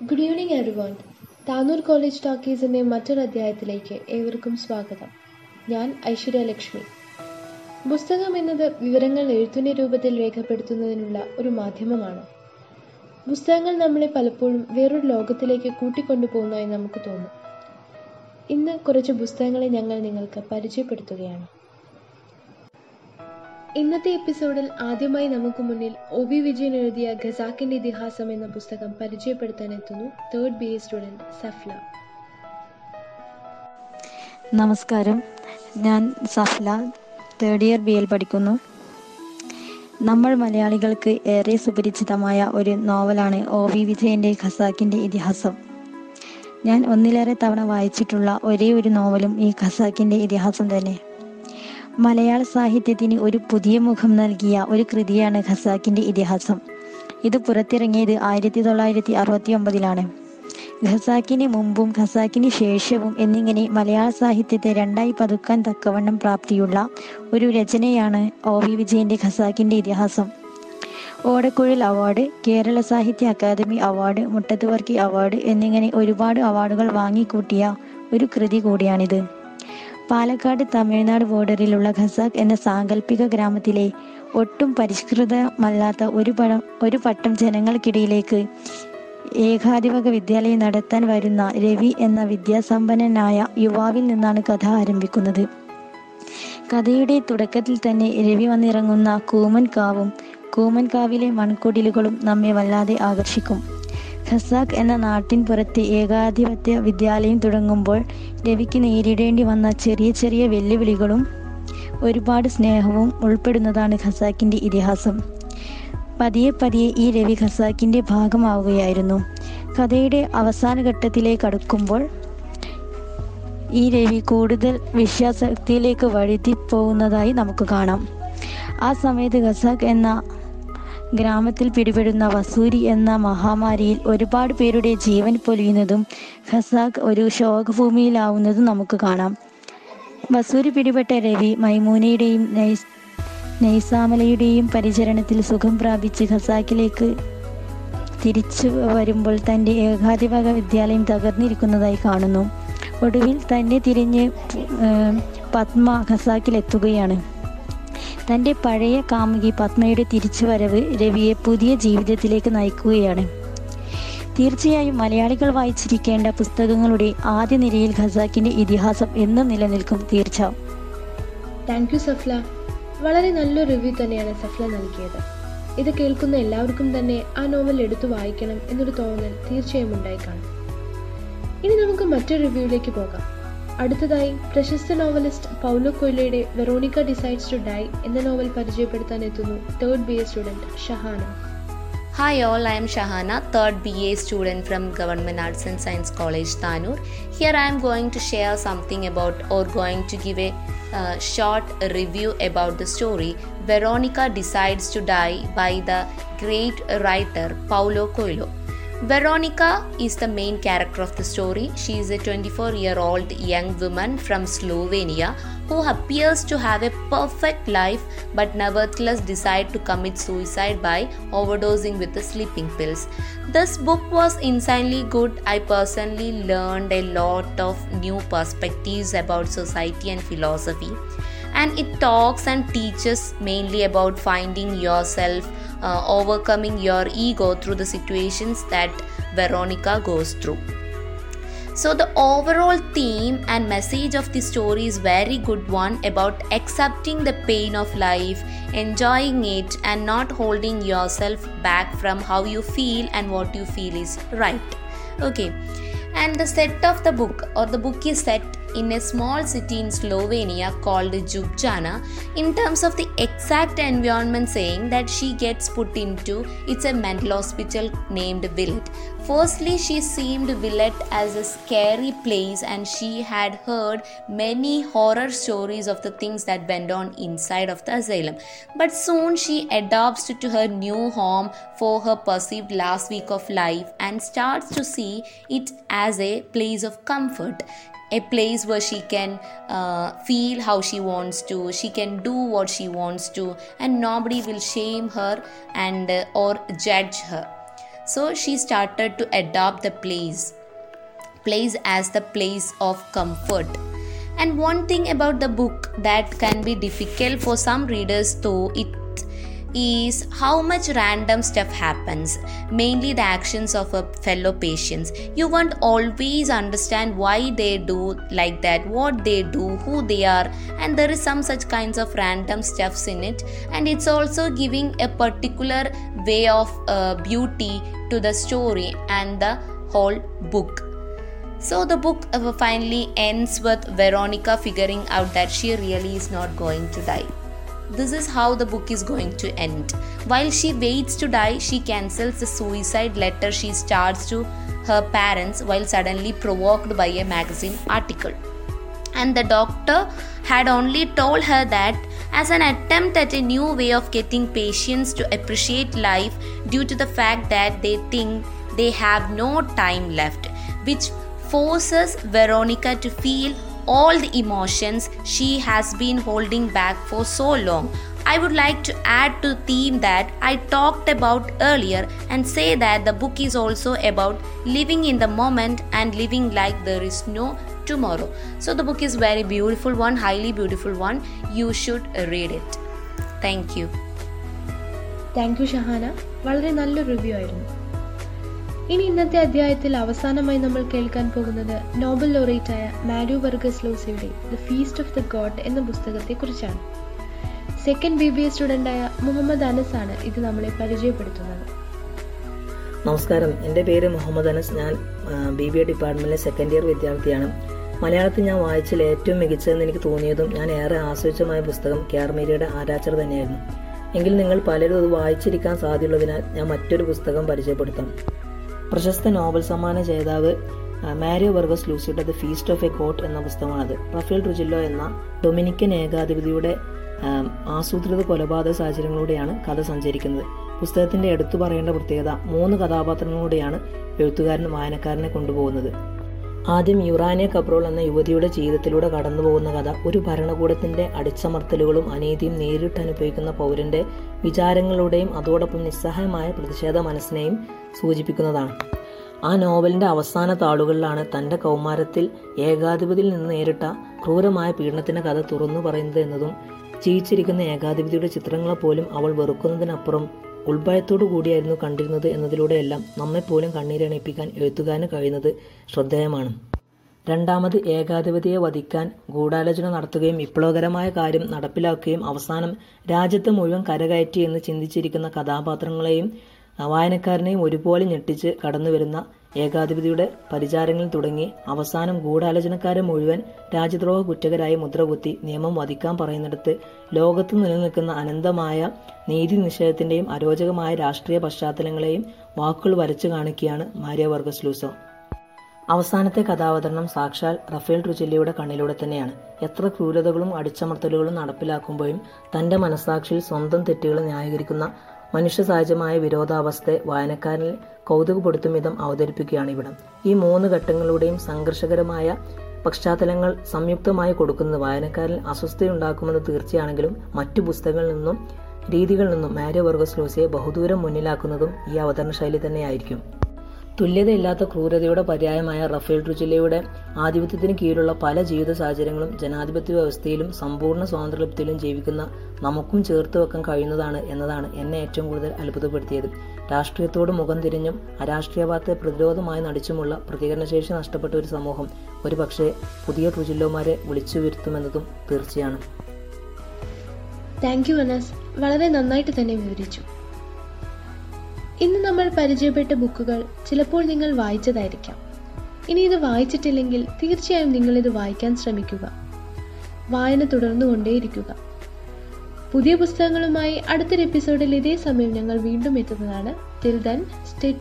Good evening everyone Tanur college ടോക്കീസിന്റെ മറ്റൊരു അധ്യായത്തിലേക്ക് ഏവർക്കും സ്വാഗതം. ഞാൻ ഐശ്വര്യ ലക്ഷ്മി. പുസ്തകം എന്നത് വിവരങ്ങൾ എഴുത്തിന്റെ രൂപത്തിൽ രേഖപ്പെടുത്തുന്നതിനുള്ള ഒരു മാധ്യമമാണ്. പുസ്തകങ്ങൾ നമ്മളെ പലപ്പോഴും വേറൊരു ലോകത്തിലേക്ക് കൂട്ടിക്കൊണ്ടുപോകുന്നതായി നമുക്ക് തോന്നും. ഇന്ന് കുറച്ച് പുസ്തകങ്ങളെ ഞങ്ങൾ നിങ്ങൾക്ക് പരിചയപ്പെടുത്തുകയാണ്. ഇന്നത്തെ എപ്പിസോഡിൽ ആദ്യമായി നമുക്ക് മുന്നിൽ ഒ ബി വിജയൻ എഴുതിയ ഖസാക്കിന്റെ ഇതിഹാസം എന്ന പുസ്തകം പരിചയപ്പെടുത്താൻ എത്തുന്നു third B A student Safla. നമസ്കാരം. ഞാൻ Safla third year B L പഠിക്കുന്നു. നമ്മൾ മലയാളികൾക്ക് ഏറെ സുപരിചിതമായ ഒരു നോവലാണ് ഒ വി വിജയന്റെ ഖസാക്കിന്റെ ഇതിഹാസം. ഞാൻ ഒന്നിലേറെ തവണ വായിച്ചിട്ടുള്ള ഒരേ ഒരു നോവലും ഈ ഖസാക്കിന്റെ ഇതിഹാസം തന്നെ. മലയാള സാഹിത്യത്തിന് ഒരു പുതിയ മുഖം നൽകിയ ഒരു കൃതിയാണ് ഖസാക്കിന്റെ ഇതിഹാസം. ഇത് പുറത്തിറങ്ങിയത് ആയിരത്തി തൊള്ളായിരത്തി അറുപത്തി ഒമ്പതിലാണ് ഖസാക്കിന് മുമ്പും ഖസാക്കിന് ശേഷവും എന്നിങ്ങനെ മലയാള സാഹിത്യത്തെ രണ്ടായി പതുക്കാൻ തക്കവണ്ണം പ്രാപ്തിയുള്ള ഒരു രചനയാണ് ഒ വി വിജയന്റെ ഖസാക്കിന്റെ ഇതിഹാസം. ഓടക്കുഴൽ അവാർഡ് കേരള സാഹിത്യ അക്കാദമി അവാർഡ് മുട്ടത്തുവർക്കി അവാർഡ് എന്നിങ്ങനെ ഒരുപാട് അവാർഡുകൾ വാങ്ങിക്കൂട്ടിയ ഒരു കൃതി കൂടിയാണിത്. പാലക്കാട് തമിഴ്നാട് ബോർഡറിലുള്ള ഖസാഖ് എന്ന സാങ്കല്പിക ഗ്രാമത്തിലെ ഒട്ടും പരിഷ്കൃതമല്ലാത്ത ഒരു പടം ഒരു പട്ടം ജനങ്ങൾക്കിടയിലേക്ക് ഏകാധിപക വിദ്യാലയം നടത്താൻ വരുന്ന രവി എന്ന വിദ്യാസമ്പന്നനായ യുവാവിൽ നിന്നാണ് കഥ ആരംഭിക്കുന്നത്. കഥയുടെ തുടക്കത്തിൽ തന്നെ രവി വന്നിറങ്ങുന്ന കൂമൻ കാവും കൂമൻ കാവിലെ മൺകുടിലുകളും നമ്മെ വല്ലാതെ ആകർഷിക്കും. ഖസാക്ക് എന്ന നാട്ടിൻ പുറത്തെ ഏകാധിപത്യ വിദ്യാലയം തുടങ്ങുമ്പോൾ രവിക്ക് നേരിടേണ്ടി വന്ന ചെറിയ ചെറിയ വെല്ലുവിളികളും ഒരുപാട് സ്നേഹവും ഉൾപ്പെടുന്നതാണ് ഖസാക്കിന്റെ ഇതിഹാസം. പതിയെ പതിയെ ഈ രവി ഖസാക്കിന്റെ ഭാഗമാവുകയായിരുന്നു. കഥയുടെ അവസാന ഘട്ടത്തിലേക്ക് അടുക്കുമ്പോൾ ഈ രവി കൂടുതൽ വിശ്വാസത്തിലേക്ക് വഴുതിപ്പോകുന്നതായി നമുക്ക് കാണാം. ആ സമയത്ത് ഖസാക്ക് എന്ന ഗ്രാമത്തിൽ പിടിപെടുന്ന വസൂരി എന്ന മഹാമാരിയിൽ ഒരുപാട് പേരുടെ ജീവൻ പൊലിയുന്നതും ഖസാഖ് ഒരു ശോകഭൂമിയിലാവുന്നതും നമുക്ക് കാണാം. വസൂരി പിടിപെട്ട രവി മൈമൂനയുടെയും നൈസ് നൈസാമലയുടെയും പരിചരണത്തിൽ സുഖം പ്രാപിച്ച് ഖസാക്കിലേക്ക് തിരിച്ചു വരുമ്പോൾ തന്റെ ഏകാധിപക വിദ്യാലയം തകർന്നിരിക്കുന്നതായി കാണുന്നു. ഒടുവിൽ തന്നെ തിരിഞ്ഞ് പത്മ ഖസാക്കിലെത്തുകയാണ്. തന്റെ പഴയ കാമുകി പത്മയുടെ തിരിച്ചുവരവ് രവിയെ പുതിയ ജീവിതത്തിലേക്ക് നയിക്കുകയാണ്. തീർച്ചയായും മലയാളികൾ വായിച്ചിരിക്കേണ്ട പുസ്തകങ്ങളുടെ ആദ്യ നിരയിൽ ഖസാക്കിന്റെ ഇതിഹാസം എന്നും നിലനിൽക്കും തീർച്ച. Thank you Safla. വളരെ നല്ലൊരു റിവ്യൂ തന്നെയാണ് സഫ്ല നൽകിയത്. ഇത് കേൾക്കുന്ന എല്ലാവർക്കും തന്നെ ആ നോവൽ എടുത്തു വായിക്കണം എന്നൊരു തോന്നൽ തീർച്ചയായും ഉണ്ടായി കാണും. ഇനി നമുക്ക് മറ്റൊരു റിവ്യൂയിലേക്ക് പോകാം. അടുത്തതായി പ്രശസ്ത നോവലിസ്റ്റ് പൗലോ കൊയിലയുടെ വെറോണിക്ക ഡിസൈഡ്സ് ടു ഡൈ എന്ന നോവൽ പരിചയപ്പെടുത്താൻ എത്തുന്നു third B A student Shahana. Hi all I'm Shahana third B A student from government arts and science college Tanur here I am going to share something about or going to give a short review about the story Veronica decides to die by the great writer Paulo Coelho Veronica is the main character of the story. She is a 24 year old young woman from Slovenia who appears to have a perfect life but nevertheless decide to commit suicide by overdosing with the sleeping pills. This book was insanely good. I personally learned a lot of new perspectives about society and philosophy and it talks and teaches mainly about finding yourself uh, overcoming your ego through the situations that Veronica goes through. So the overall theme and message of the story is very good one about accepting the pain of life, enjoying it and not holding yourself back from how you feel and what you feel is right. Okay. And the set of the book or the book is set in a small city in Slovenia called Ljubljana in terms of the exact environment saying that she gets put into it's a mental hospital named Villet. Firstly, she seemed Villet as a scary place and she had heard many horror stories of the things that went on inside of the asylum. But soon she adopts to her new home for her perceived last week of life and starts to see it as a place of comfort a place where she can uh, feel how she wants to she can do what she wants to and nobody will shame her and uh, or judge her So she started to adopt the place place as the place of comfort. And one thing about the book that can be difficult for some readers, though, it is how much random stuff happens, mainly the actions of a fellow patients. You won't always understand why they do like that, what they do, who they are, and there is some such kinds of random stuffs in it. And it's also giving a particular way of uh, beauty to the story and the whole book. So the book uh, finally ends with Veronica figuring out that she really is not going to die. This is how the book is going to end. While she waits to die, she cancels the suicide letter she starts to her parents while suddenly provoked by a magazine article. And the doctor had only told her that as an attempt at a new way of getting patients to appreciate life due to the fact that they think they have no time left, which forces Veronica to feel all the emotions she has been holding back for so long. I would like to add to the theme that I talked about earlier and say that the book is also about living in the moment and living like there is no tomorrow. So the book is very beautiful one, highly beautiful one. You should read it. Thank you. Thank you Shahana വളരെ നല്ലൊരു review ആയിരുന്നു ഇനി ഇന്നത്തെ അധ്യായത്തിൽ അവസാനമായി നമ്മൾ കേൾക്കാൻ പോകുന്നത് നോബൽ ലോറേറ്റായ Mario Vargas ലോസിയുടെ the feast of the goat എന്ന പുസ്തകത്തെക്കുറിച്ചാണ്. സെക്കൻഡ് ബി ബി എ സ്റ്റുഡന്റായ മുഹമ്മദ് അനസ് ആണ് ഇത് നമ്മളെ പരിചയപ്പെടുത്തുന്നത്. നമസ്കാരം. എന്റെ പേര് മുഹമ്മദ് അനസ്. ഞാൻ ബി ബി എ ഡിപ്പാർട്ട്മെന്റിലെ സെക്കൻഡ് ഇയർ വിദ്യാർത്ഥിയാണ്. മലയാളത്തിൽ ഞാൻ വായിച്ചതിൽ ഏറ്റവും മികച്ചതെന്ന് എനിക്ക് തോന്നിയതും ഞാൻ ഏറെ ആസ്വദിച്ചമായ പുസ്തകം ക്യാർമീരിയുടെ ആരാച്ചർ തന്നെയായിരുന്നു. എങ്കിൽ നിങ്ങൾ പലരും അത് വായിച്ചിരിക്കാൻ സാധ്യതയുള്ളതിനാൽ ഞാൻ മറ്റൊരു പുസ്തകം പരിചയപ്പെടുത്താം. പ്രശസ്ത നോബൽ സമ്മാന ജേതാവ് Mario Vargas ലൂസിയുടെ the feast of a goat എന്ന പുസ്തകമാണത്. റഫേൽ റുജില്ലോ എന്ന ഡൊമിനിക്കൻ ഏകാധിപതിയുടെ ആസൂത്രിത കൊലപാതക സാഹചര്യങ്ങളിലൂടെയാണ് കഥ സഞ്ചരിക്കുന്നത്. പുസ്തകത്തിന്റെ എടുത്തു പറയേണ്ട പ്രത്യേകത മൂന്ന് കഥാപാത്രങ്ങളിലൂടെയാണ് എഴുത്തുകാരൻ വായനക്കാരനെ കൊണ്ടുപോകുന്നത്. ആദ്യം യുറാനിയ കബ്രോൾ എന്ന യുവതിയുടെ ജീവിതത്തിലൂടെ കടന്നു പോകുന്ന കഥ ഒരു ഭരണകൂടത്തിന്റെ അടിച്ചമർത്തലുകളും അനീതിയും നേരിട്ട് അനുഭവിക്കുന്ന പൗരന്റെ വിചാരങ്ങളുടെയും അതോടൊപ്പം നിസ്സഹായമായ പ്രതിഷേധ മനസ്സിനെയും സൂചിപ്പിക്കുന്നതാണ്. ആ നോവലിന്റെ അവസാന താളുകളിലാണ് തന്റെ കൗമാരത്തിൽ ഏകാധിപതിയിൽ നിന്ന് നേരിട്ട ക്രൂരമായ പീഡനത്തിന്റെ കഥ തുറന്നു പറയുന്നത് എന്നതും ജീവിച്ചിരിക്കുന്ന ഏകാധിപതിയുടെ ചിത്രങ്ങളെ പോലും അവൾ വെറുക്കുന്നതിനപ്പുറം ഉൾഭയത്തോടു കൂടിയായിരുന്നു കണ്ടിരുന്നത് എന്നതിലൂടെയെല്ലാം നമ്മെപ്പോലും കണ്ണീരണിപ്പിക്കാൻ എഴുത്തുകാരന് കഴിയുന്നത് ശ്രദ്ധേയമാണ്. രണ്ടാമത് ഏകാധിപതിയെ വധിക്കാൻ ഗൂഢാലോചന നടത്തുകയും വിപ്ലവകരമായ കാര്യം നടപ്പിലാക്കുകയും അവസാനം രാജ്യത്തെ മുഴുവൻ കരകയറ്റി എന്ന് ചിന്തിച്ചിരിക്കുന്ന കഥാപാത്രങ്ങളെയും വായനക്കാരനെയും ഒരുപോലെ ഞെട്ടിച്ച് കടന്നുവരുന്ന ഏകാധിപതിയുടെ പരിചാരങ്ങളിൽ തുടങ്ങി അവസാനം ഗൂഢാലോചനക്കാരെ മുഴുവൻ രാജ്യദ്രോഹ കുറ്റകരായി മുദ്രകുത്തി നിയമം വധിക്കാൻ പറയുന്നിടത്ത് ലോകത്ത് നിലനിൽക്കുന്ന അനന്തമായ നീതി നിഷേധത്തിന്റെയും അരോചകമായ രാഷ്ട്രീയ പശ്ചാത്തലങ്ങളെയും വാക്കുകൾ വരച്ചു കാണിക്കുകയാണ് മാരിയ വർഗസ് ലൂസോ. അവസാനത്തെ കഥാവതരണം സാക്ഷാൽ റഫേൽ ട്രുചെല്ലിയുടെ കണ്ണിലൂടെ തന്നെയാണ്. എത്ര ക്രൂരതകളും അടിച്ചമർത്തലുകളും നടപ്പിലാക്കുമ്പോഴും തന്റെ മനസാക്ഷിയിൽ സ്വന്തം തെറ്റുകൾ ന്യായീകരിക്കുന്ന മനുഷ്യ സഹജമായ വിരോധാവസ്ഥയെ വായനക്കാരിൽ കൗതുകപ്പെടുത്തും വിധം അവതരിപ്പിക്കുകയാണ് ഇവിടം. ഈ മൂന്ന് ഘട്ടങ്ങളുടെയും സംഘർഷകരമായ പശ്ചാത്തലങ്ങൾ സംയുക്തമായി കൊടുക്കുന്നത് വായനക്കാരിൽ അസ്വസ്ഥയുണ്ടാക്കുമെന്ന് തീർച്ചയാണെങ്കിലും മറ്റു പുസ്തകങ്ങളിൽ നിന്നും രീതികളിൽ നിന്നും മാരിയോ വർഗസ് ലൂസിയെ ബഹുദൂരം മുന്നിലാക്കുന്നതും ഈ അവതരണ ശൈലി തന്നെയായിരിക്കും. തുല്യതയില്ലാത്ത ക്രൂരതയുടെ പര്യായമായ റഫേൽ ട്രുചില്ലയുടെ ആധിപത്യത്തിന് കീഴിലുള്ള പല ജീവിത സാഹചര്യങ്ങളും ജനാധിപത്യ വ്യവസ്ഥയിലും സമ്പൂർണ സ്വാതന്ത്ര്യത്തിലും ജീവിക്കുന്ന നമുക്കും ചേർത്ത് വെക്കാൻ കഴിയുന്നതാണ് എന്നതാണ് എന്നെ ഏറ്റവും കൂടുതൽ അത്ഭുതപ്പെടുത്തിയത്. രാഷ്ട്രീയത്തോട് മുഖം തിരിഞ്ഞും അരാഷ്ട്രീയവാദത്തെ പ്രതിരോധമായി നടിച്ചുമുള്ള പ്രതികരണശേഷി നഷ്ടപ്പെട്ട ഒരു സമൂഹം ഒരു പക്ഷേ പുതിയ ട്രുജില്ലോമാരെ വിളിച്ചു വരുത്തുമെന്നതും തീർച്ചയാണ്. Thank you Anas. വളരെ നന്നായിട്ട് തന്നെ വിവരിച്ചു. ഇന്ന് നമ്മൾ പരിചയപ്പെട്ട ബുക്കുകൾ ചിലപ്പോൾ നിങ്ങൾ വായിച്ചതായിരിക്കാം. ഇനി ഇത് വായിച്ചിട്ടില്ലെങ്കിൽ തീർച്ചയായും നിങ്ങൾ ഇത് വായിക്കാൻ ശ്രമിക്കുക. വായന തുടർന്നു കൊണ്ടേയിരിക്കുക പുതിയ പുസ്തകങ്ങളുമായി അടുത്തൊരു എപ്പിസോഡിൽ ഇതേ സമയം ഞങ്ങൾ വീണ്ടും എത്തുന്നതാണ്. Till then stay